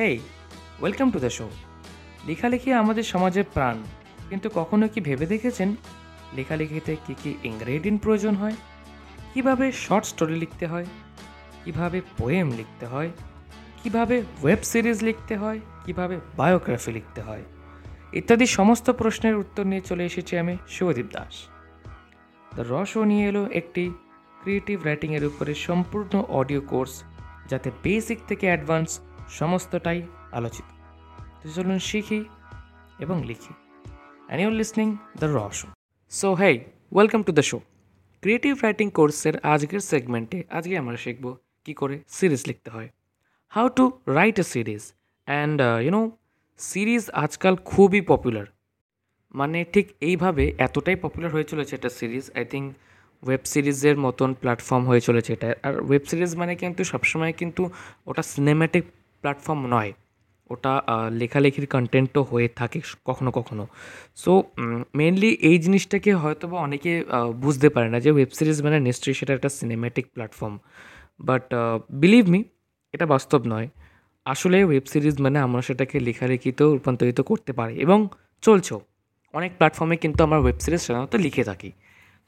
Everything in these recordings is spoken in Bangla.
Hey welcome to the show লেখালেখি আমাদের সমাজের প্রাণ। কিন্তু কখনো কি ভেবে দেখেছেন? লেখালেখিতে কী কী ইনগ্রেডিয়েন্ট প্রয়োজন হয়? কীভাবে শর্ট স্টোরি লিখতে হয়? কীভাবে পোয়েম লিখতে হয়? কীভাবে ওয়েব সিরিজ লিখতে হয়? কীভাবে বায়োগ্রাফি লিখতে হয়? ইত্যাদি সমস্ত প্রশ্নের উত্তর নিয়ে চলে এসেছি আমি Shubhadip Das. The raw show নিয়ে এলো একটি ক্রিয়েটিভ রাইটিংয়ের উপরে সম্পূর্ণ অডিও কোর্স যাতে বেসিক থেকে অ্যাডভান্স সমস্তটাই আলোচিত। তো চলুন শিখি এবং লিখি। And your listening the raw show so hey welcome to the show creative writing কোর্সের আজকের সেগমেন্টে আজকে আমরা শিখব কী করে সিরিজ লিখতে হয়। How to write a series and you know series আজকাল খুবই পপুলার মানে ঠিক এইভাবে এতটাই পপুলার হয়ে চলেছে এটা সিরিজ আই থিঙ্ক ওয়েব সিরিজের মতন প্ল্যাটফর্ম হয়ে চলেছে এটা। আর ওয়েব সিরিজ মানে কিন্তু সবসময় কিন্তু ওটা সিনেম্যাটিক প্ল্যাটফর্ম নয়। ওটা লেখালেখির কন্টেন্টও হয়ে থাকে কখনো কখনো। সো মেনলি এই জিনিসটাকে হয়তো বা অনেকে বুঝতে পারে না যে ওয়েব সিরিজ মানে নিশ্চয়ই সেটা একটা cinematic platform but believe me এটা বাস্তব নয়। আসলে ওয়েব সিরিজ মানে আমরা সেটাকে লেখালেখিতেও রূপান্তরিত করতে পারি এবং চলছেও। অনেক প্ল্যাটফর্মে কিন্তু আমরা ওয়েব সিরিজ সাধারণত লিখে থাকি।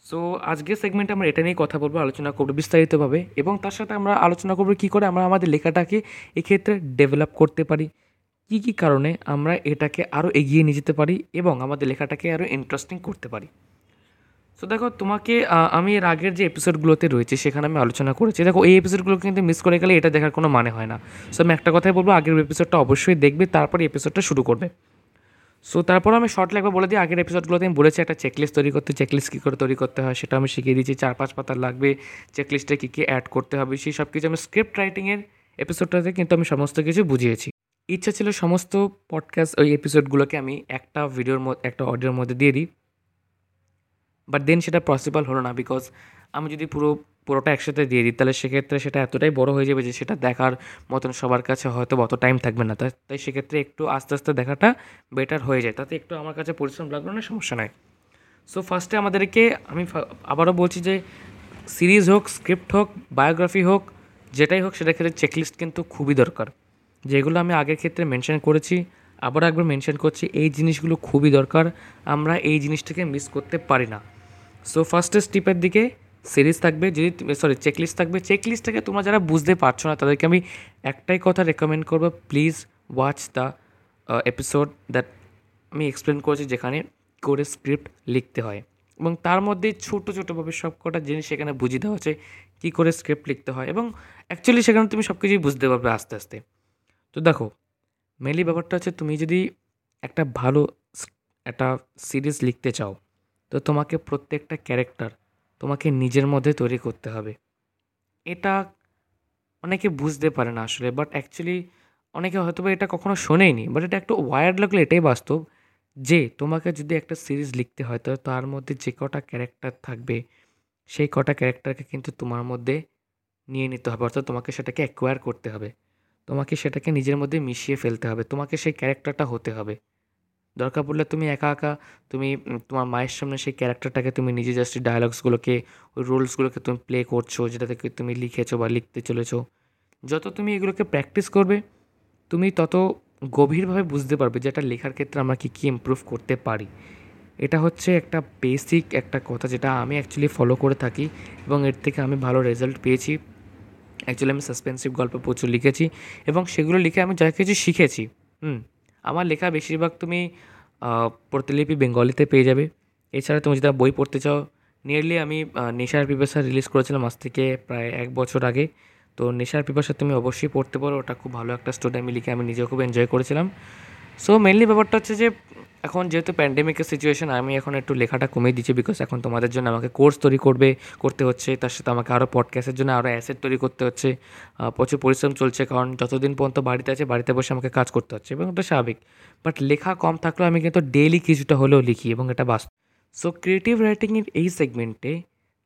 সো আজকের সেগমেন্টে আমরা এটা নিয়ে কথা বলব, আলোচনা করব বিস্তারিতভাবে এবং তার সাথে আমরা আলোচনা করব কী করে আমরা আমাদের লেখাটাকে এক্ষেত্রে ডেভেলপ করতে পারি, কী কী কারণে আমরা এটাকে আরও এগিয়ে নিয়ে যেতে পারি এবং আমাদের লেখাটাকে আরও ইন্টারেস্টিং করতে পারি। সো দেখো তোমাকে আমি এর আগের যে এপিসোডগুলোতে রয়েছে সেখানে আমি আলোচনা করেছি। দেখো এই এপিসোডগুলো কিন্তু মিস করে গেলে এটা দেখার কোনো মানে হয় না। সো আমি একটা কথাই বলব, আগের এপিসোডটা অবশ্যই দেখবে, তারপরে এপিসোডটা শুরু করবে। সো তারপর আমি শর্ট লাগবে বলে দিই, আগের এপিসোডগুলোতে আমি বলেছি একটা চেকলিস্ট তৈরি করতে চেকলিস্ট কী করে তৈরি করতে হয় সেটা আমি শিখিয়ে দিয়েছি। চার, পাঁচ পাতার লাগবে চেকলিস্টে কী কী অ্যাড করতে হবে, সেই সব কিছু আমি স্ক্রিপ্ট রাইটিংয়ের এপিসোডটাতে কিন্তু আমি সমস্ত কিছু বুঝিয়েছি। ইচ্ছা ছিল সমস্ত পডকাস্ট ওই এপিসোডগুলোকে আমি একটা ভিডিওর মধ্যে, একটা অডিওর মধ্যে দিয়ে দিই। বাট দেন সেটা পসিবল হলো না বিকজ আমি যদি পুরো পুরোটা একসাথে দিয়ে দিই, তাহলে সেক্ষেত্রে সেটা এতটাই বড় হয়ে যাবে যে সেটা দেখার মতন সবার কাছে হয়তো অত টাইম থাকবে না। তাই সেক্ষেত্রে একটু আস্তে আস্তে দেখাটা বেটার হয়ে যায়। তাতে একটু আমার কাছে পরিশ্রম লাগল না, সমস্যা নাই। সো ফার্স্টে আমাদেরকে আমি আবারও বলছি যে সিরিজ হোক স্ক্রিপ্ট হোক বায়োগ্রাফি হোক, যেটাই হোক সেটা ক্ষেত্রে চেকলিস্ট কিন্তু খুবই দরকার। যেগুলো আমি আগের ক্ষেত্রে মেনশন করেছি আবার একবার মেনশন করছি, এই জিনিসগুলো খুবই দরকার, আমরা এই জিনিসটাকে মিস করতে পারি না। সো ফার্স্টে স্টিপের দিকে সিরিজ থাকবে, যদি সরি চেকলিস্ট থাকবে চেকলিস্টটাকে তোমরা যারা বুঝতে পারছ না, তাদেরকে আমি একটাই কথা রেকমেন্ড করব please watch the episode that আমি এক্সপ্লেন করেছি যেখানে করে স্ক্রিপ্ট লিখতে হয়। এবং তার মধ্যে ছোটো ছোটোভাবে সব কটা জিনিস সেখানে বুঝিয়ে দেওয়া হচ্ছে কী করে স্ক্রিপ্ট লিখতে হয় এবং অ্যাকচুয়ালি সেখানে তুমি সব কিছুই বুঝতে পারবে আস্তে আস্তে। তো দেখো মেনলি ব্যাপারটা হচ্ছে তুমি যদি একটা ভালো একটা সিরিজ লিখতে চাও, তো তোমাকে প্রত্যেকটা ক্যারেক্টার তোমাকে নিজের মধ্যে তৈরি করতে হবে। এটা অনেকে বুঝতে পারে না আসলে বাট অ্যাকচুয়ালি অনেকে হয়তো এটা কখনো শোনেইনি বাট এটা একটু ওয়ার্ড লাগলে এটাই বাস্তব যে তোমাকে যদি একটা সিরিজ লিখতে হয়, তো তার মধ্যে যে কটা ক্যারেক্টার থাকবে, সেই কটা ক্যারেক্টারকে কিন্তু তোমার মধ্যে নিয়ে নিতে হবে, অর্থাৎ তোমাকে সেটাকে অ্যাকোয়ার করতে হবে। তোমাকে সেটাকে নিজের মধ্যে মিশিয়ে ফেলতে হবে, তোমাকে সেই ক্যারেক্টারটা হতে হবে। দরকার পড়লে তুমি একা একা তুমি তোমার মায়ের সামনে সেই ক্যারেক্টারটাকে তুমি নিজে জাস্ট ডায়লগসগুলোকে ওই রোলসগুলোকে তুমি প্লে করছ যেটা থেকে তুমি লিখেছো বা লিখতে চলেছো। যত তুমি এগুলোকে প্র্যাকটিস করবে, তুমি তত গভীরভাবে বুঝতে পারবে যে এটা লেখার ক্ষেত্রে আমরা কী কী ইম্প্রুভ করতে পারি। এটা হচ্ছে একটা বেসিক একটা কথা যেটা আমি অ্যাকচুয়ালি ফলো করে থাকি এবং এর থেকে আমি ভালো রেজাল্ট পেয়েছি। অ্যাকচুয়ালি আমি সাসপেন্সিভ গল্প প্রচুর লিখেছি এবং সেগুলো লিখে আমি যা কিছু শিখেছি, হুম। আমার লেখা বেশিরভাগ তুমি প্রতিলিপি বেঙ্গলিতে পেয়ে যাবে। এছাড়া তুমি যদি বই পড়তে চাও নিয়ারলি আমি নেশার পিপাসা রিলিজ করেছিলাম আজ থেকে প্রায় এক বছর আগে। তো নেশার পিপাসা তুমি অবশ্যই পড়তে পারো, ওটা খুব ভালো একটা স্টোরি আমি লিখে আমি নিজেও খুব এনজয় করেছিলাম। সো মেনলি ব্যাপারটা হচ্ছে যে এখন যেহেতু প্যান্ডেমিকের সিচুয়েশন আমি এখন একটু লেখাটা কমিয়ে দিচ্ছি বিকজ এখন তোমাদের জন্য আমাকে কোর্স তৈরি করবে, করতে হচ্ছে। তার সাথে আমাকে আরও পডকাস্টের জন্য আরও অ্যাসেট তৈরি করতে হচ্ছে। প্রচুর পরিশ্রম চলছে কারণ যতদিন পর্যন্ত বাড়িতে আছে, বাড়িতে বসে আমাকে কাজ করতে হচ্ছে এবং এটা স্বাভাবিক। বাট লেখা কম থাকলেও আমি কিন্তু ডেইলি কিছুটা হলেও লিখি এবং এটা বাস্তব। সো ক্রিয়েটিভ রাইটিংয়ের এই সেগমেন্টে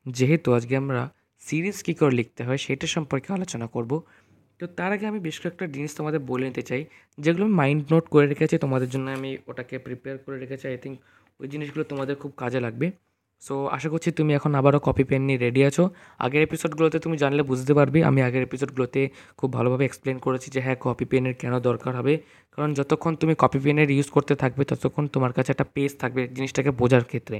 যেহেতু আজকে আমরা সিরিজ কী করে লিখতে হয়, সেটা সম্পর্কে আলোচনা করব। তো তার আগে আমি বেশ কয়েকটা জিনিস তোমাদের বলে নিতে চাই, যেগুলো আমি মাইন্ড নোট করে রেখেছি, তোমাদের জন্য আমি ওটাকে প্রিপেয়ার করে রেখেছি আই থিঙ্ক ওই জিনিসগুলো তোমাদের খুব কাজে লাগবে। সো আশা করছি তুমি এখন আবারও কপি পেন নিয়ে রেডি আছো। আগের এপিসোডগুলোতে তুমি জানলে বুঝতে পারবে, আমি আগের এপিসোডগুলোতে খুব ভালোভাবে এক্সপ্লেন করেছি যে হ্যাঁ কপি পেনের কেন দরকার হবে। কারণ যতক্ষণ তুমি কপি পেনের ইউজ করতে থাকবে, ততক্ষণ তোমার কাছে একটা পেজ থাকবে জিনিসটাকে বোঝার ক্ষেত্রে।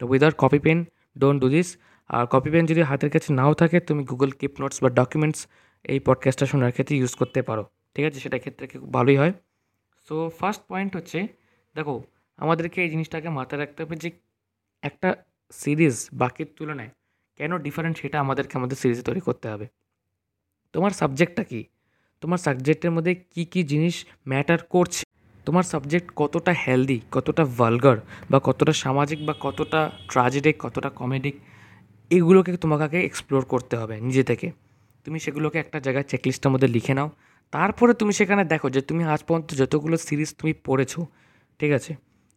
তো without copy pen don't do this R copy pen যদি হাতের কাছে নাও থাকে, তুমি গুগল কিপ নোটস বা ডকুমেন্টস এই পডকাস্টটা শোনার ক্ষেত্রে ইউজ করতে পারো। ঠিক আছে? সেটা ক্ষেত্রে খুব ভালোই হয়। সো ফার্স্ট পয়েন্ট হচ্ছে, দেখো, আমাদেরকে এই জিনিসটাকে মাথায় রাখতে হবে যে একটা সিরিজ বাকির তুলনায় কেন ডিফারেন্ট সেটা আমাদেরকে আমাদের সিরিজে তৈরি করতে হবে। তোমার সাবজেক্টটা কি? তোমার সাবজেক্টের মধ্যে কি কি জিনিস ম্যাটার করছে? তোমার সাবজেক্ট কতটা হেলদি কতটা ভালগার বা কতটা সামাজিক বা কতটা ট্রাজেডিক কতটা কমেডিক এগুলোকে তোমাকে এক্সপ্লোর করতে হবে নিজে থেকে। তুমি সেগুলোকে একটা জায়গায় চেকলিস্টের মধ্যে লিখে নাও। তারপরে তুমি সেখানে দেখো যে তুমি আজ পর্যন্ত যতগুলো সিরিজ তুমি পড়েছো, ঠিক আছে?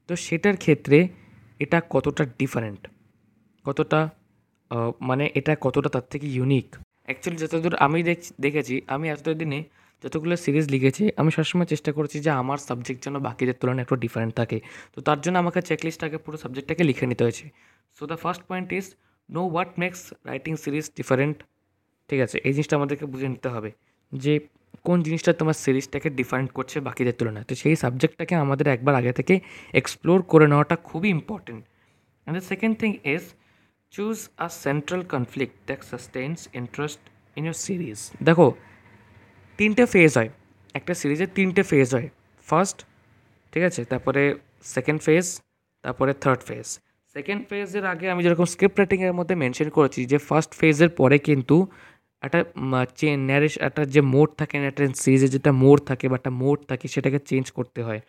তো সেটার ক্ষেত্রে এটা কতটা ডিফারেন্ট কতটা মানে এটা কতটা তার থেকে ইউনিক অ্যাকচুয়ালি যতদূর আমি দেখেছি, আমি এতদিনে যতগুলো সিরিজ লিখেছি, আমি সবসময় চেষ্টা করেছি যে আমার সাবজেক্ট যেন বাকিদের তুলনায় একটু ডিফারেন্ট থাকে। তো তার জন্য আমাকে চেকলিস্টটাকে পুরো সাবজেক্টটাকে লিখে নিতে হয়েছে। So the first point is know what makes writing series different ঠিক আছে, এই জিনিসটা আমাদেরকে বুঝে নিতে হবে যে কোন জিনিসটা তোমার সিরিজটাকে ডিফারেন্ট করছে বাকিদের তুলনায়। তো সেই সাবজেক্টটাকে আমাদের একবার আগে থেকে এক্সপ্লোর করে নেওয়াটা খুবই important and the second thing is choose a central conflict that sustains interest in your series দেখো, তিনটে ফেজ হয়। একটা সিরিজের তিনটে ফেজ হয়। ফার্স্ট ঠিক আছে, তারপরে সেকেন্ড ফেজ তারপরে থার্ড ফেজ সেকেন্ড ফেজের আগে আমি যেরকম স্ক্রিপ্ট রাইটিংয়ের মধ্যে মেনশন করেছি যে ফার্স্ট ফেজের পরে কিন্তু একটা ন্যারেশ একটা যে মোড থাকে না একটা সিরিজে যেটা মোড থাকে বা একটা মোড থাকে, সেটাকে চেঞ্জ করতে হয়।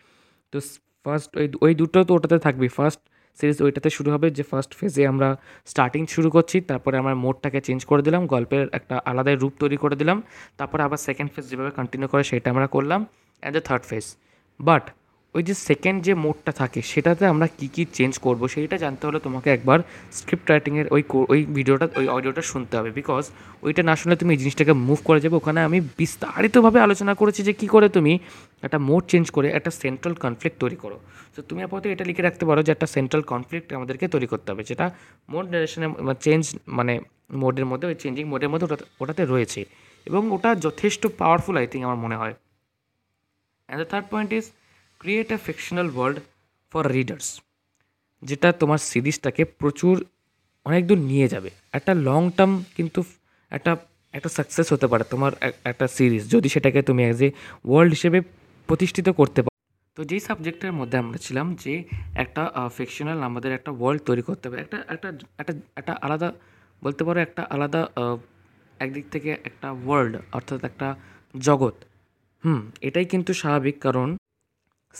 তো ফার্স্ট ওই ওই দুটো তো ওটাতে থাকবে ফার্স্ট সিরিজ ওইটাতে শুরু হবে যে ফার্স্ট ফেজে আমরা স্টার্টিং শুরু করছি, তারপরে আমার মোডটাকে চেঞ্জ করে দিলাম, গল্পের একটা আলাদাই রূপ তৈরি করে দিলাম, তারপরে আবার সেকেন্ড ফেজ যেভাবে কন্টিনিউ করে সেটা আমরা করলাম and the third phase but ওই যে সেকেন্ড যে মোডটা থাকে, সেটাতে আমরা কী কী চেঞ্জ করব, সেইটা জানতে হলে তোমাকে একবার স্ক্রিপ্ট রাইটিংয়ের ওই ওই ভিডিওটা ওই অডিওটা শুনতে হবে। বিকজ ওইটা না শুনলে তুমি এই জিনিসটাকে মুভ করে যাবে। ওখানে আমি বিস্তারিতভাবে আলোচনা করেছি যে কী করে তুমি একটা মোড চেঞ্জ করে একটা সেন্ট্রাল কনফ্লিক্ট তৈরি করো। তো তুমি আপাতত এটা লিখে রাখতে পারো যে একটা সেন্ট্রাল কনফ্লিক্ট আমাদেরকে তৈরি করতে হবে, যেটা মোড ডাইরেকশনে চেঞ্জ মানে মোডের মধ্যে, ওই চেঞ্জিং মোডের মধ্যে ওটা, ওটাতে রয়েছে। এবং ওটা যথেষ্ট পাওয়ারফুল আই থিঙ্ক আমার মনে হয়। And the third point is create a fictional world for readers যেটা তোমার সিরিজটাকে প্রচুর অনেক দূর নিয়ে যাবে। একটা লং টার্ম কিন্তু একটা একটা সাকসেস হতে পারে তোমার একটা সিরিজ, যদি সেটাকে তুমি অ্যাজ এ ওয়ার্ল্ড হিসেবে প্রতিষ্ঠিত করতে পারো। তো যেই সাবজেক্টের মধ্যে আমরা ছিলাম, যে একটা ফিকশনাল আমাদের একটা ওয়ার্ল্ড তৈরি করতে হবে, একটা একটা একটা একটা আলাদা বলতে পারো একটা আলাদা একদিক থেকে একটা ওয়ার্ল্ড অর্থাৎ একটা জগৎ। হুম, এটাই কিন্তু স্বাভাবিক কারণ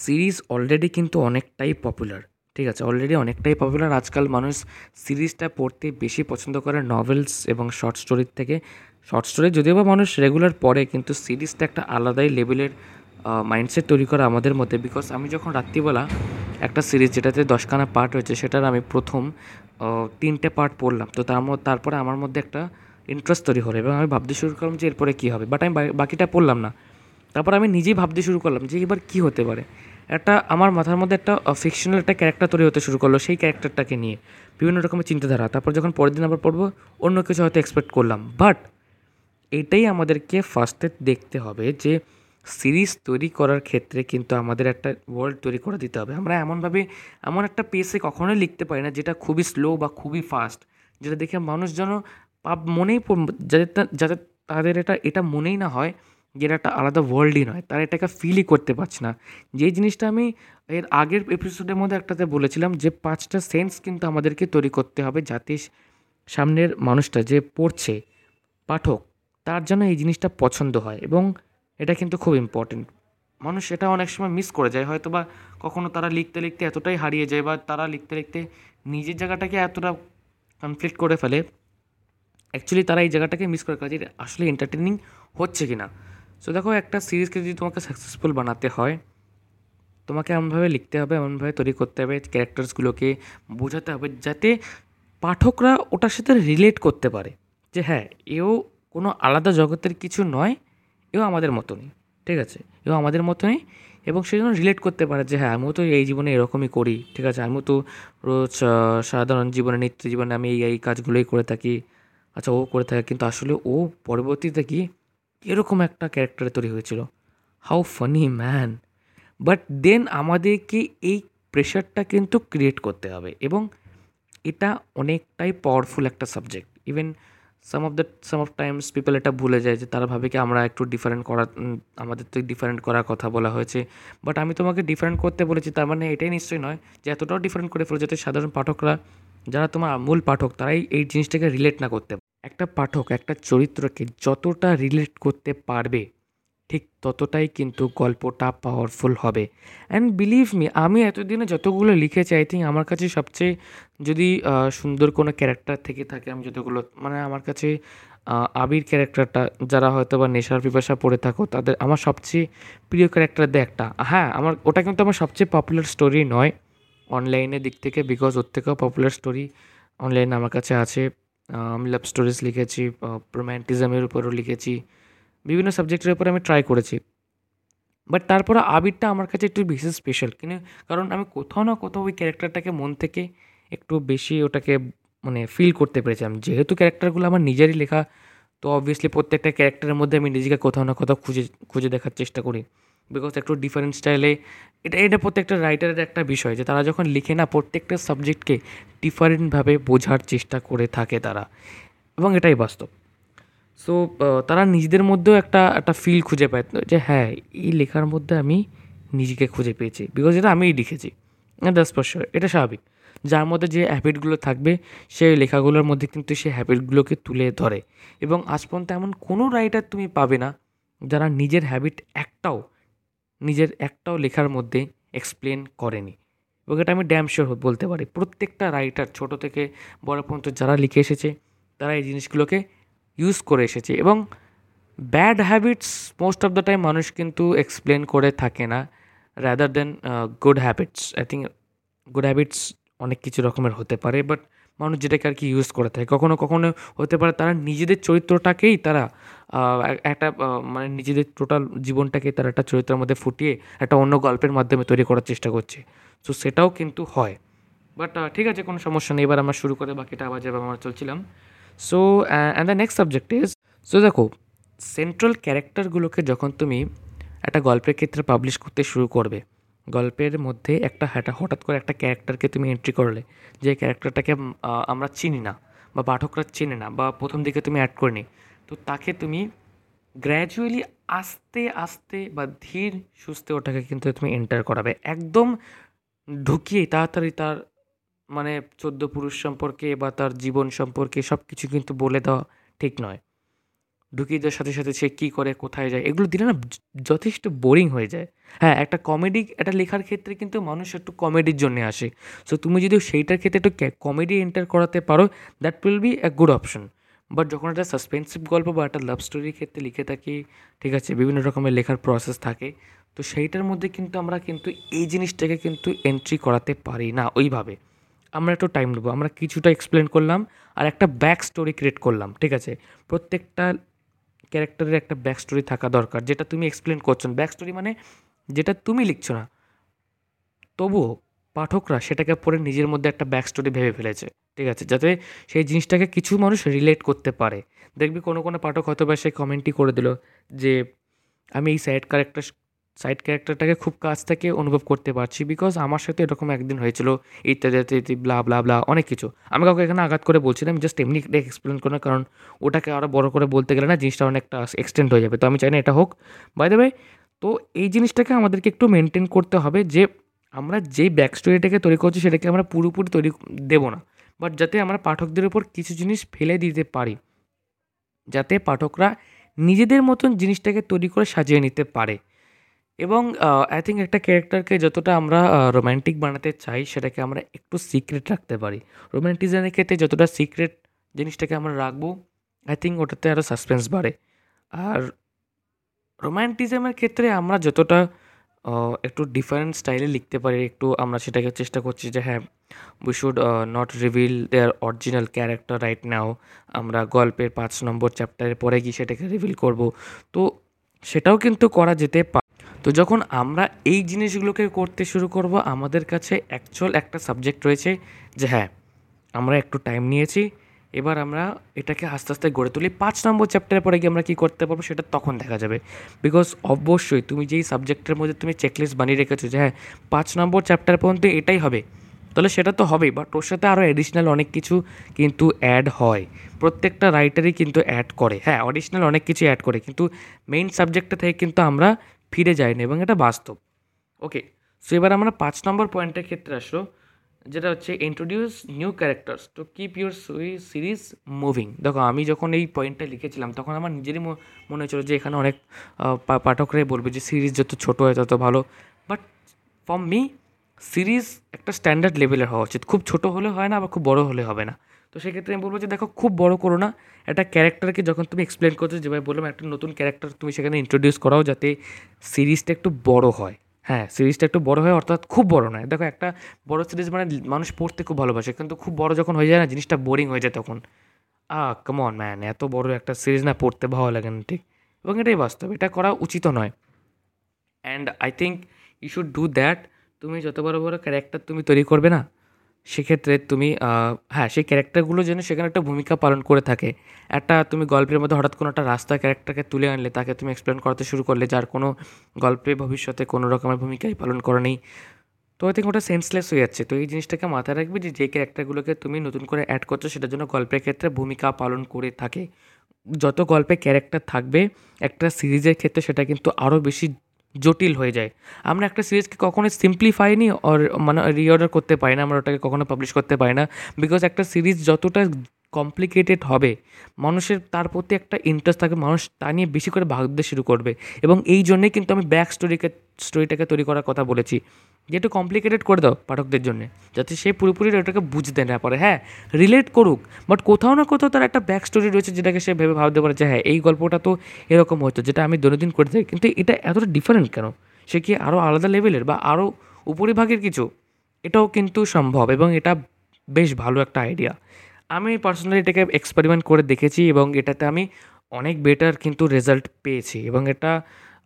সিরিজ অলরেডি কিন্তু অনেকটাই পপুলার, ঠিক আছে? অলরেডি অনেকটাই পপুলার। আজকাল মানুষ সিরিজটা পড়তে বেশি পছন্দ করে নভেলস এবং শর্ট স্টোরির থেকে। শর্ট স্টোরি যদিও বা মানুষ রেগুলার পড়ে, কিন্তু সিরিজটা একটা আলাদাই লেভেলের মাইন্ডসেট তৈরি করা আমাদের মধ্যে। বিকজ আমি যখন রাত্রিবেলা একটা সিরিজ যেটাতে দশখানা পার্ট হয়েছে, সেটার আমি প্রথম তিনটে পার্ট পড়লাম। তো তার তারপরে আমার মধ্যে একটা ইন্টারেস্ট তৈরি হলো এবং আমি ভাবতে শুরু করলাম যে এরপরে কী হবে? বাট আমি বাকিটা পড়লাম না। তারপর আমি নিজেই ভাবতে শুরু করলাম যে এবার কী হতে পারে। একটা আমার মাথার মধ্যে একটা ফিকশনাল একটা ক্যারেক্টার তৈরি হতে শুরু করল সেই ক্যারেক্টারটাকে নিয়ে। বিভিন্ন রকমের চিন্তাধারা। তারপর যখন পরের দিন আবার পড়ব, অন্য কিছু হয়তো এক্সপেক্ট করলাম। বাট এটাই আমাদেরকে ফার্স্টে দেখতে হবে যে সিরিজ তৈরি করার ক্ষেত্রে কিন্তু আমাদের একটা ওয়ার্ল্ড তৈরি করে দিতে হবে। আমরা এমনভাবে, এমন একটা পেসে কখনোই লিখতে পারি না যেটা খুবই স্লো বা খুবই ফাস্ট যেটা দেখে মানুষ যেন পাপ মনেই যাদের যাদের তাদের এটা এটা মনেই না হয় যেটা একটা আলাদা ওয়ার্ল্ডই নয়, তারা এটাকে ফিলই করতে পারছে না। যেই জিনিসটা আমি এর আগের এপিসোডের মধ্যে একটাতে বলেছিলাম যে পাঁচটা সেন্স কিন্তু আমাদেরকে তৈরি করতে হবে যাতে সামনের মানুষটা যে পড়ছে, পাঠক, তার জন্য এই জিনিসটা পছন্দ হয় এবং এটা কিন্তু খুব ইম্পর্টেন্ট মানুষ এটা অনেক সময় মিস করে যায় হয়তো বা কখনো তারা লিখতে লিখতে এতটাই হারিয়ে যায় বা তারা লিখতে লিখতে নিজের জায়গাটাকে এতটা কনফ্লিক্ট করে ফেলে। অ্যাকচুয়ালি তারা এই জায়গাটাকে মিস করে কাজে আসলে এন্টারটেনিং হচ্ছে কি না সো দেখো, একটা সিরিজকে যদি তোমাকে সাকসেসফুল বানাতে হয়, তোমাকে এমনভাবে লিখতে হবে, এমনভাবে তৈরি করতে হবে ক্যারেক্টার্সগুলোকে বোঝাতে হবে, যাতে পাঠকরা ওটার সাথে রিলেট করতে পারে। যে হ্যাঁ এও কোনো আলাদা জগতের কিছু নয়, এও আমাদের মতনই, ঠিক আছে? এও আমাদের মতনই, এবং সে জন্য রিলেট করতে পারে যে হ্যাঁ আমিও তো এই জীবনে এরকমই করি, ঠিক আছে? আমিও তো রোজ সাধারণ জীবনে, নিত্য জীবনে আমি এই এই কাজগুলোই করে থাকি আচ্ছা ও করে থাকে, কিন্তু আসলে ও পরবর্তীতে কি এরকম একটা ক্যারেক্টার তৈরি হয়েছিল। How funny man but then আমাদেরকে এই প্রেশারটা কিন্তু ক্রিয়েট করতে হবে এবং এটা অনেকটাই পাওয়ারফুল একটা subject even some of the some of times people এটা ভুলে যায় যে তারা ভাবে কি আমরা একটু ডিফারেন্ট করা আমাদের তো ডিফারেন্ট করার কথা বলা হয়েছে। বাট আমি তোমাকে ডিফারেন্ট করতে বলেছি, তার মানে এটাই নিশ্চয়ই নয় যে এতটাও ডিফারেন্ট করে ফেলো যাতে সাধারণ পাঠকরা যারা তোমার মূল পাঠক, তারাই এই জিনিসটাকে রিলেট না করতে একটা পাঠক, একটা চরিত্রকে যতটা রিলেট করতে পারবে, ঠিক ততটাই কিন্তু গল্পটা পাওয়ারফুল হবে। অ্যান্ড বিলিভ মি আমি এতদিনে যতগুলো লিখেছি আই থিঙ্ক আমার কাছে সবচেয়ে যদি সুন্দর কোনো ক্যারেক্টার থেকে থাকে, আমি যতগুলো মানে আমার কাছে আবির ক্যারেক্টারটা যারা হয়তো বা নেশার পিপাসা পড়ে থাকো, তাদের আমার সবচেয়ে প্রিয় ক্যারেক্টার দিয়ে একটা। হ্যাঁ আমার, ওটা কিন্তু আমার সবচেয়ে পপুলার স্টোরি নয়। অনলাইনের দিক থেকে বিকজ ওর থেকেও পপুলার স্টোরি অনলাইনে আমার কাছে আছে। আমি লাভ স্টোরিজ লিখেছি রোম্যান্টিজমের উপরও লিখেছি, বিভিন্ন সাবজেক্টের উপরে আমি ট্রাই করেছি। বাট তারপরে আবিরটা আমার কাছে একটু বেশি স্পেশাল কিন্তু কারণ আমি কোথাও না কোথাও ওই ক্যারেক্টারটাকে মন থেকে একটু বেশি ওটাকে মানে ফিল করতে পেরেছিলাম যেহেতু ক্যারেক্টারগুলো আমার নিজেরই লেখা, তো অবভিয়াসলি প্রত্যেকটা ক্যারেক্টারের মধ্যে আমি নিজেকে কোথাও না কোথাও খুঁজে খুঁজে দেখার চেষ্টা করি। বিকজ একটু ডিফারেন্ট স্টাইলে এটা এটা প্রত্যেকটা রাইটারের একটা বিষয় যে তারা যখন লিখে না প্রত্যেকটা সাবজেক্টকে ডিফারেন্টভাবে বোঝার চেষ্টা করে থাকে তারা। এবং এটাই বাস্তব। সো তারা নিজেদের মধ্যেও একটা একটা ফিল খুঁজে পায় যে হ্যাঁ এই লেখার মধ্যে আমি নিজেকে খুঁজে পেয়েছি। বিকজ এটা আমিই লিখেছি। দ্যাটস ফর এটা স্বাভাবিক। যার মধ্যে যে হ্যাবিটগুলো থাকবে, সেই লেখাগুলোর মধ্যে কিন্তু সেই হ্যাবিটগুলোকে তুলে ধরে। এবং আজ পর্যন্ত এমন কোনো রাইটার তুমি পাবে না যারা নিজের হ্যাবিট একটাও নিজের একটাও লেখার মধ্যে এক্সপ্লেন করেনি। এবং এটা আমি ড্যাম শিওর বলতে পারি। প্রত্যেকটা রাইটার ছোট থেকে বড় পর্যন্ত যারা লিখে এসেছে, তারা এই জিনিসগুলোকে ইউজ করে এসেছে। এবং bad habits most of the time মানুষ কিন্তু এক্সপ্লেন করে থাকে না rather than good habits I think good habits অনেক কিছু রকমের হতে পারে বাট মানুষ যেটাকে আর কি ইউজ করে থাকে। কখনো কখনো হতে পারে তারা নিজেদের চরিত্রটাকেই তারা একটা মানে নিজেদের টোটাল জীবনটাকে তারা একটা চরিত্রের মধ্যে ফুটিয়ে একটা অন্য গল্পের মাধ্যমে তৈরি করার চেষ্টা করছে। সো সেটাও কিন্তু হয়। বাট ঠিক আছে, কোনো সমস্যা নেই। এবার আমরা শুরু করে বাকিটা আবার যেভাবে আমরা চলছিলাম। So and the next subject is so দেখো সেন্ট্রাল ক্যারেক্টারগুলোকে যখন তুমি একটা গল্পের ক্ষেত্রে পাবলিশ করতে শুরু করবে গল্পের মধ্যে একটা হ্যাটা, হঠাৎ করে একটা ক্যারেক্টারকে তুমি এন্ট্রি করলে, যে ক্যারেক্টারটাকে আমরা চিনি না বা পাঠকরা চেনে না বা প্রথম দিকে তুমি অ্যাড করে নি তো তাকে তুমি গ্র্যাজুয়ালি আস্তে আস্তে বা ধীর সুস্থে ওটাকে কিন্তু তুমি এন্টার করাবে। একদম ঢুকিয়ে তাড়াতাড়ি তার মানে চোদ্দ পুরুষ সম্পর্কে বা তার জীবন সম্পর্কে সব কিছু কিন্তু বলে দেওয়া ঠিক নয়। ঢুকিয়ে দেওয়ার সাথে সাথে সে কী করে, কোথায় যায়, এগুলো দিলে না যথেষ্ট বোরিং হয়ে যায়। হ্যাঁ একটা কমেডি একটা লেখার ক্ষেত্রে কিন্তু মানুষ একটু কমেডির জন্য আসে। সো তুমি যদি সেইটার ক্ষেত্রে একটু কমেডি এন্টার করাতে পারো that will be a good option but যখন একটা সাসপেন্সিভ গল্প বা একটা লাভ স্টোরির ক্ষেত্রে লিখে থাকি, ঠিক আছে, বিভিন্ন রকমের লেখার প্রসেস থাকে, তো সেইটার মধ্যে কিন্তু আমরা কিন্তু এই জিনিসটাকে কিন্তু এন্ট্রি করাতে পারি না ওইভাবে। আমরা একটু টাইম নেব, আমরা কিছুটা এক্সপ্লেন করলাম আর একটা ব্যাক স্টোরি ক্রিয়েট করলাম, ঠিক আছে। প্রত্যেকটা ক্যারেক্টারের একটা ব্যাক স্টোরি থাকা দরকার, যেটা তুমি এক্সপ্লেন করছ ব্যাক স্টোরি মানে যেটা তুমি লিখছো না। তবুও পাঠকরা সেটাকে পড়ে নিজের মধ্যে একটা ব্যাক স্টোরি ভেবে ফেলেছে, ঠিক আছে? যাতে সেই জিনিসটাকে কিছু মানুষ রিলেট করতে পারে। দেখবি কোনো কোনো পাঠক হয়তো বা সে কমেন্টই করে দিল যে, আমি এই সাইড ক্যারেক্টার সাইড ক্যারেক্টারটাকে খুব কাছ থেকে অনুভব করতে পারছি বিকজ আমার সাথে এরকম একদিন হয়েছিল, ইত্যাদি ইত্যাদি ব্লা ব্লা ব্লা অনেক কিছু। আমি কাউকে এখানে আঘাত করে বলছি না আমি জাস্ট এমনি এক্সপ্লেন করার কারণ ওটাকে আরও বড় করে বলতে গেলে না জিনিসটা অনেকটা এক্সটেন্ড হয়ে যাবে। তো আমি চাই না এটা হোক। বাই দেবে তো এই জিনিসটাকে আমাদেরকে একটু মেনটেন করতে হবে যে আমরা যেই ব্যাক স্টোরিটাকে তৈরি করছি সেটাকে আমরা পুরোপুরি তৈরি দেবো না। বাট যাতে আমরা পাঠকদের উপর কিছু জিনিস ফেলে দিতে পারি, যাতে পাঠকরা নিজেদের মতন জিনিসটাকে তৈরি করে সাজিয়ে নিতে পারে। এবং আই থিঙ্ক একটা ক্যারেক্টারকে যতটা আমরা রোম্যান্টিক বানাতে চাই, সেটাকে আমরা একটু সিক্রেট রাখতে পারি। রোম্যান্টিজমের ক্ষেত্রে যতটা সিক্রেট জিনিসটাকে আমরা রাখব আই থিঙ্ক ওটাতে আরও সাসপেন্স বাড়ে। আর রোম্যান্টিজমের ক্ষেত্রে আমরা যতটা একটু ডিফারেন্ট স্টাইলে লিখতে পারি, একটু আমরা সেটাকে চেষ্টা করছি যে হ্যাঁ we should not reveal their original character right now আমরা গল্পের পাঁচ নম্বর চ্যাপ্টারের পরে গিয়ে সেটাকে রিভিল করব। তো সেটাও কিন্তু করা যেতে পারে তো যখন আমরা এই জিনিসগুলোকে করতে শুরু করব, আমাদের কাছে অ্যাকচুয়াল একটা সাবজেক্ট রয়েছে যে হ্যাঁ আমরা একটু টাইম নিয়েছি, এবার আমরা এটাকে আস্তে আস্তে গড়ে তুলি। পাঁচ নম্বর চ্যাপ্টারে পরে গিয়ে আমরা কী করতে পারব সেটা তখন দেখা যাবে। বিকজ অবশ্যই তুমি যেই সাবজেক্টের মধ্যে তুমি চেকলিস্ট বানিয়ে রেখেছো যে হ্যাঁ পাঁচ নম্বর চ্যাপ্টার পর্যন্ত এটাই হবে, তাহলে সেটা তো হবেই। বাট ওর সাথে আরও অ্যাডিশনাল অনেক কিছু কিন্তু অ্যাড হয়। প্রত্যেকটা রাইটারই কিন্তু অ্যাড করে। হ্যাঁ অ্যাডিশনাল অনেক কিছু অ্যাড করে। কিন্তু মেইন সাবজেক্টটা থেকে কিন্তু আমরা ফিরে যাই না এবং এটা বাস্তব। ওকে সো এবার আমরা পাঁচ নম্বর পয়েন্টের ক্ষেত্রে আসলো যেটা হচ্ছে introduce new characters to keep your সুই সিরিজ মুভিং দেখো, আমি যখন এই পয়েন্টটা লিখেছিলাম, তখন আমার নিজেরই মনে হয়েছিল যে এখানে অনেক পাঠকরাই বলবে যে সিরিজ যত ছোটো হয় তত ভালো। বাট ফর মি সিরিজ একটা স্ট্যান্ডার্ড লেভেলের হওয়া উচিত। খুব ছোটো হলে হয় না, আবার খুব বড় হলে হবে না। তো সেক্ষেত্রে আমি বলব যে দেখো, খুব বড় করো না। একটা ক্যারেক্টারকে যখন তুমি এক্সপ্লেন করছ, যেভাবে বললাম, একটা নতুন ক্যারেক্টার তুমি সেখানে ইন্ট্রোডিউস করাও যাতে সিরিজটা একটু বড় হয়। হ্যাঁ সিরিজটা একটু বড় হয়, অর্থাৎ খুব বড় নয়। দেখো, একটা বড় সিরিজ মানে মানুষ পড়তে খুব ভালোবাসে, কিন্তু খুব বড় যখন হয়ে যায় না, জিনিসটা বোরিং হয়ে যায় তখন। আ কমন ম্যান এত বড় একটা সিরিজ না, পড়তে ভালো লাগে না, ঠিক? এবং এটাই বাস্তব, এটা করা উচিত নয়। And I think you should do that তুমি যত বড় বড় ক্যারেক্টার তুমি তৈরি করবে না সেক্ষেত্রে তুমি হ্যাঁ সেই ক্যারেক্টারগুলো যেন সেখানে একটা ভূমিকা পালন করে থাকে। একটা তুমি গল্পের মধ্যে হঠাৎ কোনো একটা রাস্তা ক্যারেক্টারকে তুলে আনলে, তাকে তুমি এক্সপ্লেন করতে শুরু করলে, যার কোনো গল্পে ভবিষ্যতে কোনো রকমের ভূমিকাই পালন করে নেই। তো আই থিঙ্ক ওটা সেন্সলেস হয়ে যাচ্ছে। তো এই জিনিসটাকে মাথায় রাখবে যে যে ক্যারেক্টারগুলোকে তুমি নতুন করে অ্যাড করছ, সেটার জন্য গল্পের ক্ষেত্রে ভূমিকা পালন করে থাকে। যত গল্পে ক্যারেক্টার থাকবে, একটা সিরিজের ক্ষেত্রে সেটা কিন্তু আরও বেশি জটিল হয়ে যায়। আমরা একটা সিরিজকে কখনোই সিম্পলিফাই নি অর মানে রিঅর্ডার করতে পারি না, আমরা ওটাকে কখনো পাবলিশ করতে পারি না। বিকজ একটা সিরিজ যতটা কমপ্লিকেটেড হবে, মানুষের তার প্রতি একটা ইন্টারেস্ট থাকবে, মানুষ তা নিয়ে বেশি করে ভাবতে শুরু করবে। এবং এই জন্যেই কিন্তু আমি ব্যাক স্টোরিকে স্টোরিটাকে তৈরি করার কথা বলেছি। যে একটু কমপ্লিকেটেড করে দাও পাঠকদের জন্য, যাতে সে পুরোপুরি ওটাকে বুঝতে না পারে। হ্যাঁ রিলেট করুক বাট কোথাও না কোথাও তার একটা ব্যাক স্টোরি রয়েছে যেটাকে সে ভেবে ভাবতে পারে যে হ্যাঁ এই গল্পটা তো এরকম হতো, যেটা আমি দৈনন্দিন করে থাকি। কিন্তু এটা এতটা ডিফারেন্ট কেন? সে কি আরও আলাদা লেভেলের বা আরও উপরিভাগের কিছু? এটাও কিন্তু সম্ভব এবং এটা বেশ ভালো একটা আইডিয়া আমি পার্সোনালি এটাকে এক্সপেরিমেন্ট করে দেখেছি এবং এটাতে আমি অনেক বেটার কিন্তু রেজাল্ট পেয়েছি এবং এটা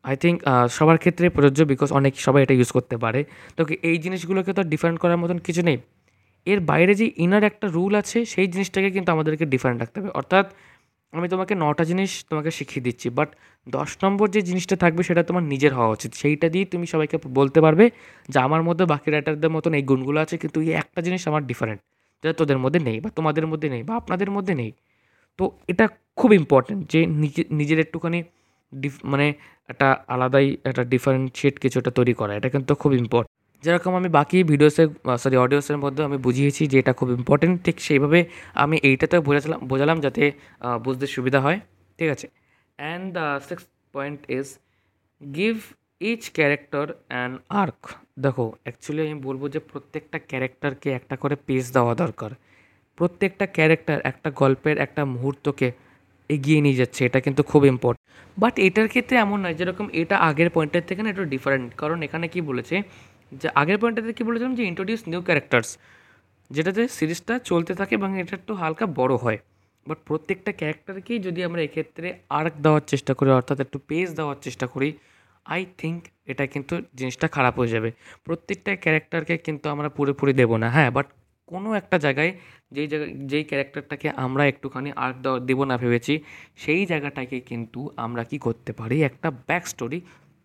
আই থিঙ্ক সবার ক্ষেত্রে প্রযোজ্য বিকজ অনেক সবাই এটা ইউজ করতে পারে। তো এই জিনিসগুলোকে তো ডিফারেন্ট করার মতন কিছু নেই। এর বাইরে যে ইনার একটা রুল আছে, সেই জিনিসটাকে কিন্তু আমাদেরকে ডিফারেন্ট রাখতে হবে। অর্থাৎ আমি তোমাকে নটা জিনিস তোমাকে শিখিয়ে দিচ্ছি বাট দশ নম্বর যে জিনিসটা থাকবে সেটা তোমার নিজের হওয়া উচিত। সেইটা দিয়ে তুমি সবাইকে বলতে পারবে যে আমার মধ্যে বাকি রাইটারদের মতন এই গুণগুলো আছে, কিন্তু এই একটা জিনিস আমার ডিফারেন্ট যেটা তোদের মধ্যে নেই বা তোমাদের মধ্যে নেই বা আপনাদের মধ্যে নেই। তো এটা খুব ইম্পর্ট্যান্ট যে নিজে, নিজের একটুখানি ডিফ মানে একটা আলাদাই একটা ডিফারেন্সিয়েট কিছু একটা তৈরি করা, এটা কিন্তু খুব ইম্পর্টেন্ট যেরকম আমি বাকি ভিডিওসে সরি অডিওসের মধ্যে আমি বুঝিয়েছি যে এটা খুব ইম্পর্টেন্ট ঠিক সেইভাবে আমি এইটাতেও বোঝালাম বোঝালাম যাতে বুঝতে সুবিধা হয়, ঠিক আছে? And the six point is give each character an arc দেখো অ্যাকচুয়ালি আমি বলব যে প্রত্যেকটা ক্যারেক্টারকে একটা করে পেজ দেওয়া দরকার। প্রত্যেকটা ক্যারেক্টার একটা গল্পের একটা মুহূর্তকে এগিয়ে নিয়ে যাচ্ছে, এটা কিন্তু খুব ইম্পর্টেন্ট বাট এটার ক্ষেত্রে এমন নয়, যেরকম এটা আগের পয়েন্টের থেকে না একটু ডিফারেন্ট কারণ এখানে কি বলেছে, যে আগের পয়েন্টটাতে কী বলেছিলাম যে ইন্ট্রোডিউস নিউ ক্যারেক্টার্স যেটাতে সিরিজটা চলতে থাকে এবং এটা একটু হালকা বড় হয়। বাট প্রত্যেকটা ক্যারেক্টারকেই যদি আমরা এক্ষেত্রে আর্ক দেওয়ার চেষ্টা করি, অর্থাৎ একটু পেজ দেওয়ার চেষ্টা করি আই থিঙ্ক এটা কিন্তু জিনিসটা খারাপ হয়ে যাবে। প্রত্যেকটা ক্যারেক্টারকে কিন্তু আমরা পুরোপুরি দেবো না হ্যাঁ বাট কোনো একটা জায়গায় যেই জায়গায় যেই ক্যারেক্টারটাকে আমরা একটুখানি আর্ক দেওয়া, দেবো না ভেবেছি, সেই জায়গাটাকে কিন্তু আমরা কি করতে পারি? একটা ব্যাক স্টোরি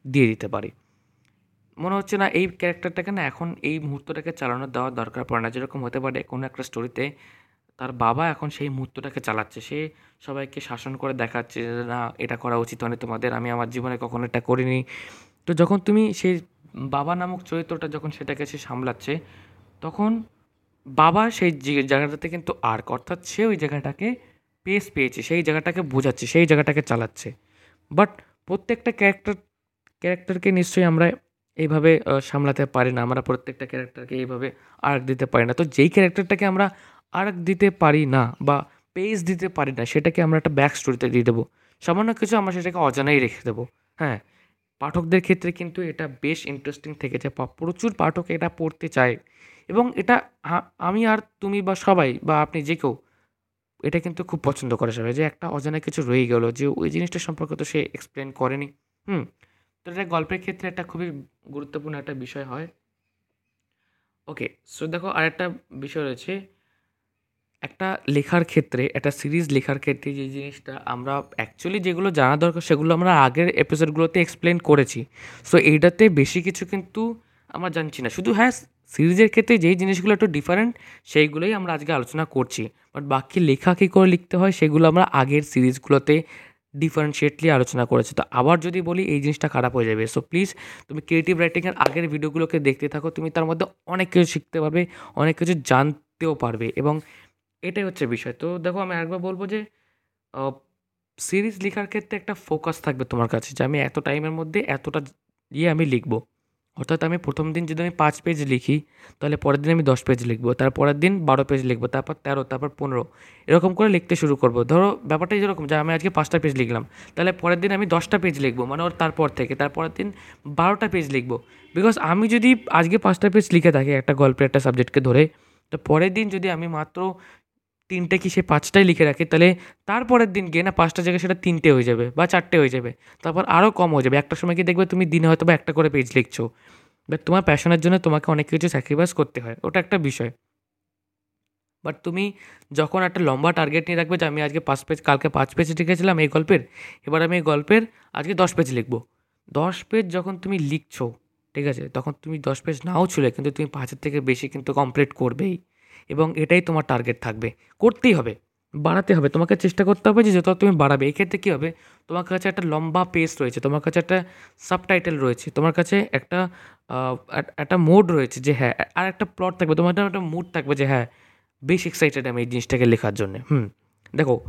দিয়ে দিতে পারি। মনে হচ্ছে না এই ক্যারেক্টারটাকে না এখন এই মুহূর্তটাকে চালানোর দেওয়ার দরকার পড়ে না। যেরকম হতে পারে কোনো একটা স্টোরিতে তার বাবা এখন সেই মুহূর্তটাকে চালাচ্ছে। সে সবাইকে শাসন করে দেখাচ্ছে না, এটা করা উচিত নয় তোমাদের, আমি আমার জীবনে কখনো এটা করিনি। তো যখন তুমি সেই বাবা নামক চরিত্রটা যখন সেটাকে সে সামলাচ্ছে, তখন বাবা সেই জায়গাটাতে কিন্তু আর্ক অর্থাৎ সে ওই জায়গাটাকে পেস পেয়েছে, সেই জায়গাটাকে বোঝাচ্ছে, সেই জায়গাটাকে চালাচ্ছে। বাট প্রত্যেকটা ক্যারেক্টার ক্যারেক্টারকে নিশ্চয়ই আমরা এইভাবে সামলাতে পারি না, আমরা প্রত্যেকটা ক্যারেক্টারকে এইভাবে আর্ক দিতে পারি না। তো যেই ক্যারেক্টারটাকে আমরা আর্ক দিতে পারি না বা পেজ দিতে পারি না, সেটাকে আমরা একটা ব্যাক স্টোরিতে দিয়ে দেবো। সামান্য কিছু আমরা সেটাকে অজানাই রেখে দেবো হ্যাঁ। পাঠকদের ক্ষেত্রে কিন্তু এটা বেশ ইন্টারেস্টিং থেকেছে প্রচুর পাঠক এটা পড়তে চায়। এবং এটা আমি আর তুমি বা সবাই বা আপনি যে কেউ, এটা কিন্তু খুব পছন্দ করে সবাই যে একটা অজানা কিছু রয়ে গেলো যে ওই জিনিসটা সম্পর্কে তো সে এক্সপ্লেন করেনি। হুম, তো এটা গল্পের ক্ষেত্রে একটা খুবই গুরুত্বপূর্ণ একটা বিষয় হয়। ওকে সো দেখো আর একটা বিষয় রয়েছে, একটা লেখার ক্ষেত্রে, একটা সিরিজ লেখার ক্ষেত্রে যে জিনিসটা আমরা অ্যাকচুয়ালি যেগুলো জানা দরকার সেগুলো আমরা আগের এপিসোডগুলোতে এক্সপ্লেন করেছি। সো এইটাতে বেশি কিছু কিন্তু আমরা জানছি না। শুধু হ্যাঁ সিরিজের ক্ষেত্রে যেই জিনিসগুলো একটু ডিফারেন্ট সেইগুলোই আমরা আজকে আলোচনা করছি। বাট বাকি লেখা কী করে লিখতে হয়, সেগুলো আমরা আগের সিরিজগুলোতে ডিফারেন্সিয়েটলি আলোচনা করেছে। তো আবার যদি বলি, এই জিনিসটা খারাপ হয়ে যাবে। সো প্লিজ তুমি ক্রিয়েটিভ রাইটিংয়ের আগের ভিডিওগুলোকে দেখতে থাকো। তুমি তার মধ্যে অনেক কিছু শিখতে পারবে, অনেক কিছু জানতেও পারবে। এবং এটাই হচ্ছে বিষয়। তো দেখো, আমি একবার বলব যে সিরিজ লেখার ক্ষেত্রে একটা ফোকাস থাকবে তোমার কাছে, যে আমি এত টাইমের মধ্যে এতটা ইয়ে আমি লিখব। অর্থাৎ আমি প্রথম দিন যদি আমি পাঁচ পেজ লিখি, তাহলে পরের দিন আমি দশ পেজ লিখব, তারপরের দিন বারো পেজ লিখব, তারপর তেরো, তারপর পনেরো, এরকম করে লিখতে শুরু করব। ধরো ব্যাপারটা যেরকম যে আমি আজকে পাঁচটা পেজ লিখলাম, তাহলে পরের দিন আমি দশটা পেজ লিখব মানে ওর তারপর থেকে, তারপরের দিন বারোটা পেজ লিখব। বিকজ আমি যদি আজকে পাঁচটা পেজ লিখে থাকি একটা গল্পের একটা সাবজেক্টকে ধরে, তো পরের দিন যদি আমি মাত্র তিনটে কি সে পাঁচটাই লিখে রাখে, তাহলে তারপরের দিন গিয়ে না পাঁচটা জায়গায় সেটা তিনটে হয়ে যাবে বা চারটে হয়ে যাবে, তারপর আরও কম হয়ে যাবে। একটা সময় কি দেখবে তুমি দিনে হয়তো বা একটা করে পেজ লিখছো। বাট তোমার প্যাশনের জন্য তোমাকে অনেক কিছু স্যাক্রিফাইস করতে হয়, ওটা একটা বিষয়। বাট তুমি যখন একটা লম্বা টার্গেট নিয়ে রাখবে যে আমি আজকে পাঁচ পেজ কালকে পাঁচ পেজ লিখেছিলাম এই গল্পের, এবার আমি এই গল্পের আজকে দশ পেজ লিখব। দশ পেজ যখন তুমি লিখছো, ঠিক আছে, তখন তুমি দশ পেজ নাও ছিল, কিন্তু তুমি পাঁচের থেকে বেশি কিন্তু কমপ্লিট করবেই। এবং এটাই তোমার টার্গেট থাকবে। করতেই হবে। বাড়াতে হবে। তোমাকে চেষ্টা করতে হবে যে যত তুমি বাড়াবে। এই ক্ষেত্রে কী হবে? তোমার কাছে একটা লম্বা পেজ রয়েছে। তোমার কাছে একটা সাবটাইটেল রয়েছে। তোমার কাছে একটা একটা মোড রয়েছে যে হ্যাঁ আর একটা প্লট থাকবে। তোমার একটা মুড থাকবে যে হ্যাঁ বেশ এক্সাইটেড আমি এই জিনিসটাকে লেখার জন্যে। হুম। দেখো,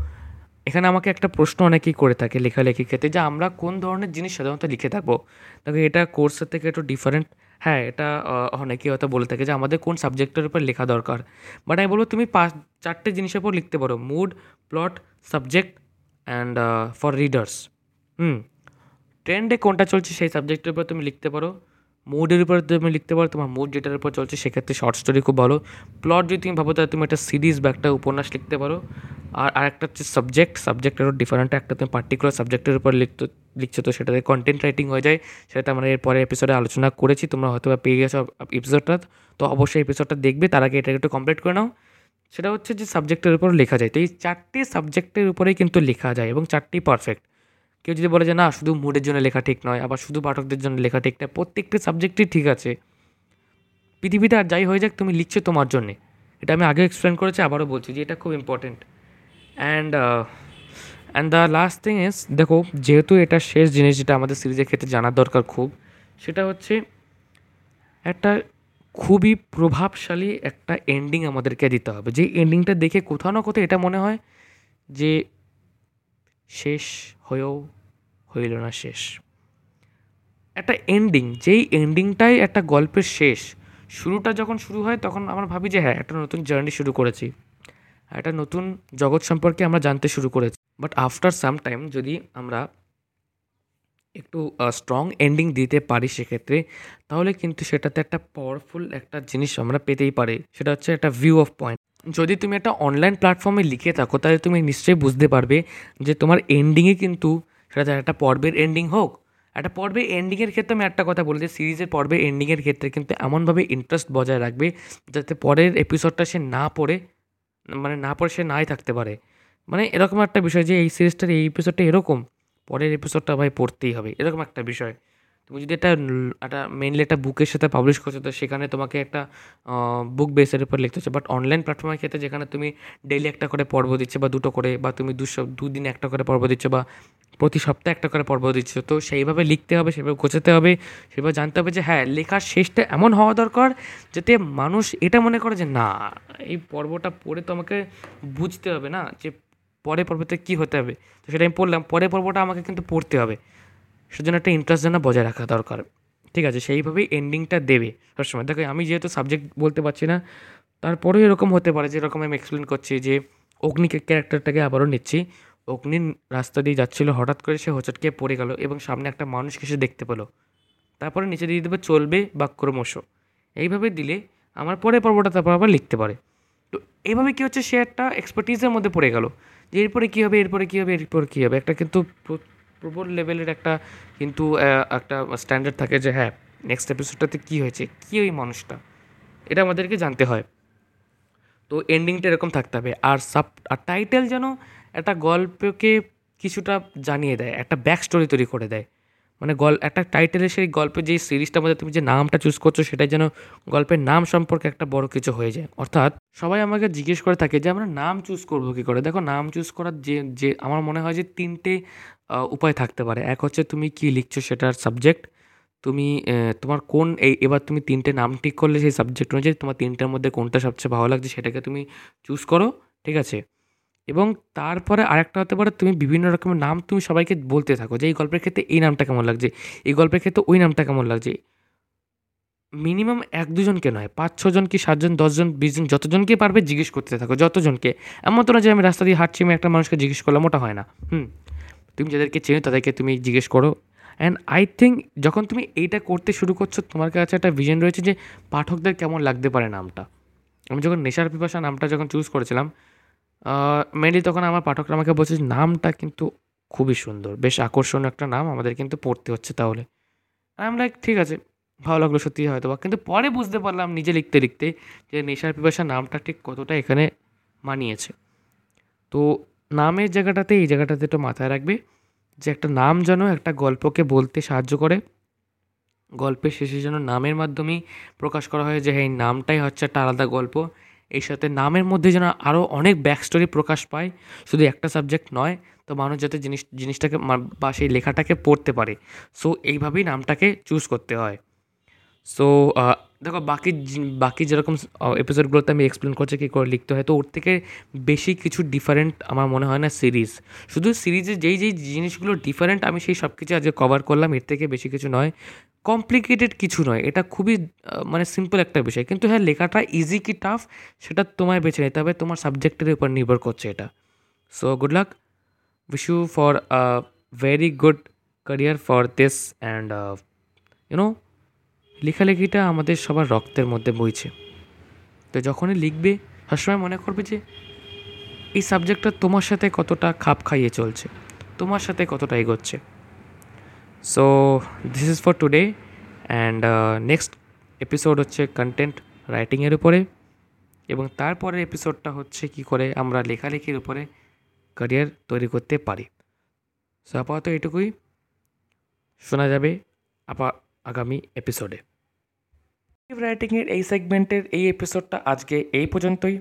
এখানে আমাকে একটা প্রশ্ন অনেকেই করে থাকে লেখালেখির ক্ষেত্রে যে আমরা কোন ধরনের জিনিস সাধারণত লিখে থাকব? দেখো, এটা কোর্সের থেকে একটু ডিফারেন্ট হ্যাঁ এটা অনেকে হয়তো বলে থাকে যে আমাদের কোন সাবজেক্টের উপর লেখা দরকার। বাট আমি বলব তুমি পাঁচ, চারটে জিনিসের উপর লিখতে পারো। Mood plot subject and for readers hmm. ট্রেন্ডে কোনটা চলছে সেই সাবজেক্টের উপর তুমি লিখতে পারো। মুডের উপর তুমি লিখতে পারো, তোমার মুড যেটার উপর চলছে সেক্ষেত্রে শর্ট স্টোরি খুব ভালো। প্লট যদি তুমি ভাবো, তাহলে তুমি একটা সিরিজ বা একটা উপন্যাস লিখতে পারো। আর আরেকটা হচ্ছে সাবজেক্ট সাবজেক্টেরও ডিফারেন্ট একটা তুমি পার্টিকুলার সাবজেক্টের উপর লিখতে, লিখছো, তো সেটাতে কন্টেন্ট রাইটিং হয়ে যায়। সেটাতে আমরা এর পরে এপিসোডে আলোচনা করেছি, তোমরা হয়তো বা পেয়ে গেছো এপিসোডটা তো অবশ্যই এপিসোডটা দেখবে, তার আগে এটাকে একটু কমপ্লিট করে নাও। সেটা হচ্ছে যে সাবজেক্টের উপর লেখা যায়। তো এই চারটি সাবজেক্টের উপরেই কিন্তু লেখা যায় এবং চারটি পারফেক্ট কেউ যদি বলে যে, না, শুধু মুডের জন্য লেখা ঠিক নয়, আবার শুধু পাঠকদের জন্য লেখা ঠিক নয়, প্রত্যেকটি সাবজেক্টই ঠিক আছে। পৃথিবীতে আর যাই হয়ে যাক, তুমি লিখছো তোমার জন্যে। এটা আমি আগে এক্সপ্লেন করেছি, আবারও বলছি যে এটা খুব important and and the last thing is দেখো, যেহেতু এটা শেষ জিনিস যেটা আমাদের সিরিজের ক্ষেত্রে জানার দরকার খুব, সেটা হচ্ছে একটা খুবই প্রভাবশালী একটা এন্ডিং আমাদেরকে দিতে হবে। যে এন্ডিংটা দেখে কোথাও না কোথাও এটা মনে হয় যে শেষ হয়েও হইল না শেষ। একটা এন্ডিং যেই এন্ডিংটাই একটা গল্পের শেষ, শুরুটা যখন শুরু হয় তখন আমরা ভাবি যে হ্যাঁ একটা নতুন জার্নি শুরু করেছি। একটা নতুন জগৎ সম্পর্কে আমরা জানতে শুরু করেছি। বাট আফটার সাম টাইম যদি আমরা একটু স্ট্রং এন্ডিং দিতে পারি সেক্ষেত্রে, তাহলে কিন্তু সেটাতে একটা পাওয়ারফুল একটা জিনিস আমরা পেতেই পারি। সেটা হচ্ছে একটা ভিউ অফ পয়েন্ট যদি তুমি একটা অনলাইন প্ল্যাটফর্মে লিখে থাকো, তাহলে তুমি নিশ্চয়ই বুঝতে পারবে যে তোমার এন্ডিংয়ে কিন্তু সেটা একটা পর্বের এন্ডিং হোক। একটা পর্বের এন্ডিংয়ের ক্ষেত্রে আমি একটা কথা বলি যে সিরিজের পর্বের এন্ডিংয়ের ক্ষেত্রে কিন্তু এমনভাবে ইন্টারেস্ট বজায় রাখবে যাতে পরের এপিসোডটা সে না পড়ে মানে না পড়ে সে নাই থাকতে পারে। মানে এরকম একটা বিষয় যে, এই সিরিজটার এই এপিসোডটা এরকম, পরের এপিসোডটা ভাই পড়তেই হবে, এরকম একটা বিষয়। তুমি যদি একটা একটা মেনলি একটা বুকের সাথে পাবলিশ করছ, তো সেখানে তোমাকে একটা বুক বেসের উপর লিখতে হচ্ছে। বাট অনলাইন প্ল্যাটফর্মের ক্ষেত্রে যেখানে তুমি ডেইলি একটা করে পর্ব দিচ্ছে বা দুটো করে, বা তুমি দুশো, দুদিন একটা করে পর্ব দিচ্ছ বা প্রতি সপ্তাহে একটা করে পর্ব দিচ্ছ, তো সেইভাবে লিখতে হবে সেভাবে গোছাতে হবে সেভাবে জানতে হবে যে হ্যাঁ লেখার শেষটা এমন হওয়া দরকার যাতে মানুষ এটা মনে করে যে, না, এই পর্বটা পড়ে তো আমাকে বুঝতে হবে না যে পরে পর্বতে কী হতে হবে। তো সেটা আমি পড়লাম পরে পর্বটা আমাকে কিন্তু পড়তে হবে। সেজন্য একটা ইন্টারেস্ট যেন বজায় রাখা দরকার। ঠিক আছে, সেইভাবেই এন্ডিংটা দেবে সবসময়। দেখো, আমি যেহেতু সাবজেক্ট বলতে পারছি না, তারপরেও এরকম হতে পারে, যেরকম আমি এক্সপ্লেন করছি যে, অগ্নিকে ক্যারেক্টারটাকে আবারও নিচ্ছি। অগ্নি রাস্তা দিয়ে যাচ্ছিল, হঠাৎ করে সে হোঁচটকে পড়ে গেল এবং সামনে একটা মানুষকে সে দেখতে পেল। তারপরে নিচে দিয়ে দেবে, চলবে বা ক্রমশ এইভাবে দিলে আমার পরে পর্বটা তারপর আবার লিখতে পারে। তো এইভাবে কী হচ্ছে, সে একটা এক্সপার্টিসের মধ্যে পড়ে গেল। যে এরপরে কী হবে, এরপরে কী হবে, এরপরে কী হবে? একটা কিন্তু প্রবল লেভেলের একটা কিন্তু একটা স্ট্যান্ডার্ড থাকে যে হ্যাঁ নেক্সট এপিসোডটাতে কী হয়েছে, কী ওই মানুষটা? এটা আমাদেরকে জানতে হয়। তো এন্ডিংটা এরকম থাকতে হবে। আর সাব আর টাইটেল যেন একটা গল্পকে কিছুটা জানিয়ে দেয়, একটা ব্যাক স্টোরি তৈরি করে দেয়। মানে গল, একটা টাইটেলের সেই গল্পের যে সিরিজটার মধ্যে তুমি যে নামটা চুজ করছ, সেটাই যেন গল্পের নাম সম্পর্কে একটা বড় কিছু হয়ে যায়। অর্থাৎ সবাই আমাকে জিজ্ঞেস করে থাকে যে, আমরা নাম চুজ করব কী করে? দেখো, নাম চুজ করার যে যে, আমার মনে হয় যে তিনটে উপায় থাকতে পারে। এক হচ্ছে তুমি কী লিখছো সেটার সাবজেক্ট তুমি তোমার কোন এই, এবার তুমি তিনটে নাম ঠিক করলে সেই সাবজেক্ট অনুযায়ী তোমার তিনটার মধ্যে কোনটা সবচেয়ে ভালো লাগছে সেটাকে তুমি চুজ করো, ঠিক আছে? এবং তারপরে আরেকটা হতে পারে তুমি বিভিন্ন রকমের নাম তুমি সবাইকে বলতে থাকো যে এই গল্পের ক্ষেত্রে এই নামটা কেমন লাগছে, এই গল্পের ক্ষেত্রে ওই নামটা কেমন লাগছে। মিনিমাম এক দুজনকে নয়, পাঁচ ছজন কি সাতজন, দশজন, বিশজন, যতজনকে পারবে জিজ্ঞেস করতে থাকো, যতজনকে। এমন তো না যে আমি রাস্তা দিয়ে হাঁটছি, আমি একটা মানুষকে জিজ্ঞেস করলাম, ওটা হয় না। হুম। তুমি যাদেরকে চেনো তাদেরকে তুমি জিজ্ঞেস করো। অ্যান্ড আই থিঙ্ক যখন তুমি এইটা করতে শুরু করছ, তোমার কাছে একটা ভিজন রয়েছে যে পাঠকদের কেমন লাগতে পারে নামটা। আমি যখন নেশার পিপাসা নামটা যখন চুজ করেছিলাম মেনলি তখন আমার পাঠকরা আমাকে বলছে নামটা কিন্তু খুবই সুন্দর, বেশ আকর্ষণীয় একটা নাম, আমাদের কিন্তু পড়তে হচ্ছে তাহলে। আই এম লাইক ঠিক আছে, ভালো লাগল সত্যি হয়তো বা কিন্তু পরে বুঝতে পারলাম নিজে লিখতে লিখতে যে নেশার পিপাসা নামটা ঠিক কতটা এখানে মানিয়েছে। তো নামের জায়গাটাতে, এই জায়গাটাতে একটু মাথায় রাখবে যে একটা নাম যেন একটা গল্পকে বলতে সাহায্য করে। গল্পের শেষে যেন নামের মাধ্যমেই প্রকাশ করা হয় যে হ্যাঁ এই নামটাই হচ্ছে একটা আলাদা গল্প। এর সাথে নামের মধ্যে যেন আরও অনেক ব্যাক স্টোরি প্রকাশ পায়, শুধু একটা সাবজেক্ট নয়, তো মানুষ যাতে জিনিস, জিনিসটাকে বা সেই লেখাটাকে পড়তে পারে। সো এইভাবেই নামটাকে চুজ করতে হয়। সো দেখো, বাকি বাকি যেরকম এপিসোডগুলোতে আমি এক্সপ্লেন করছি কী করে লিখতে হয়, তো ওর থেকে বেশি কিছু ডিফারেন্ট আমার মনে হয় না সিরিজ শুধু সিরিজে যেই যেই জিনিসগুলো ডিফারেন্ট আমি সেই সব কিছু আজকে কভার করলাম, এর থেকে বেশি কিছু নয়। কমপ্লিকেটেড কিছু নয়, এটা খুবই মানে সিম্পল একটা বিষয়। কিন্তু হ্যাঁ লেখাটা ইজি কি টাফ সেটা তোমায় বেছে নিতে হবে, তোমার সাবজেক্টের উপর নির্ভর করছে এটা। So good luck wish you for a very good career for this and you know লেখালেখিটা আমাদের সবার রক্তের মধ্যে বইছে। তো যখনই লিখবে, সবসময় মনে করবে যে, এই সাবজেক্টটা তোমার সাথে কতটা খাপ খাইয়ে চলছে, তোমার সাথে কতটা এগোচ্ছে। So this is for today and next episode হচ্ছে কন্টেন্ট রাইটিংয়ের উপরে এবং তারপরের এপিসোডটা হচ্ছে কি করে আমরা লেখালেখির উপরে ক্যারিয়ার তৈরি করতে পারি। সো আপাতত এটুকুই শোনা যাবে, আপা আগামী এপিসোডে রাইটিংয়ের এই সেগমেন্টের এই এপিসোডটা আজকে এই পর্যন্তই।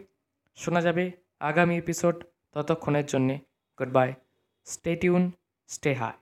শোনা যাবে আগামী এপিসোড ততক্ষণের জন্যে। Good bye stay tune stay high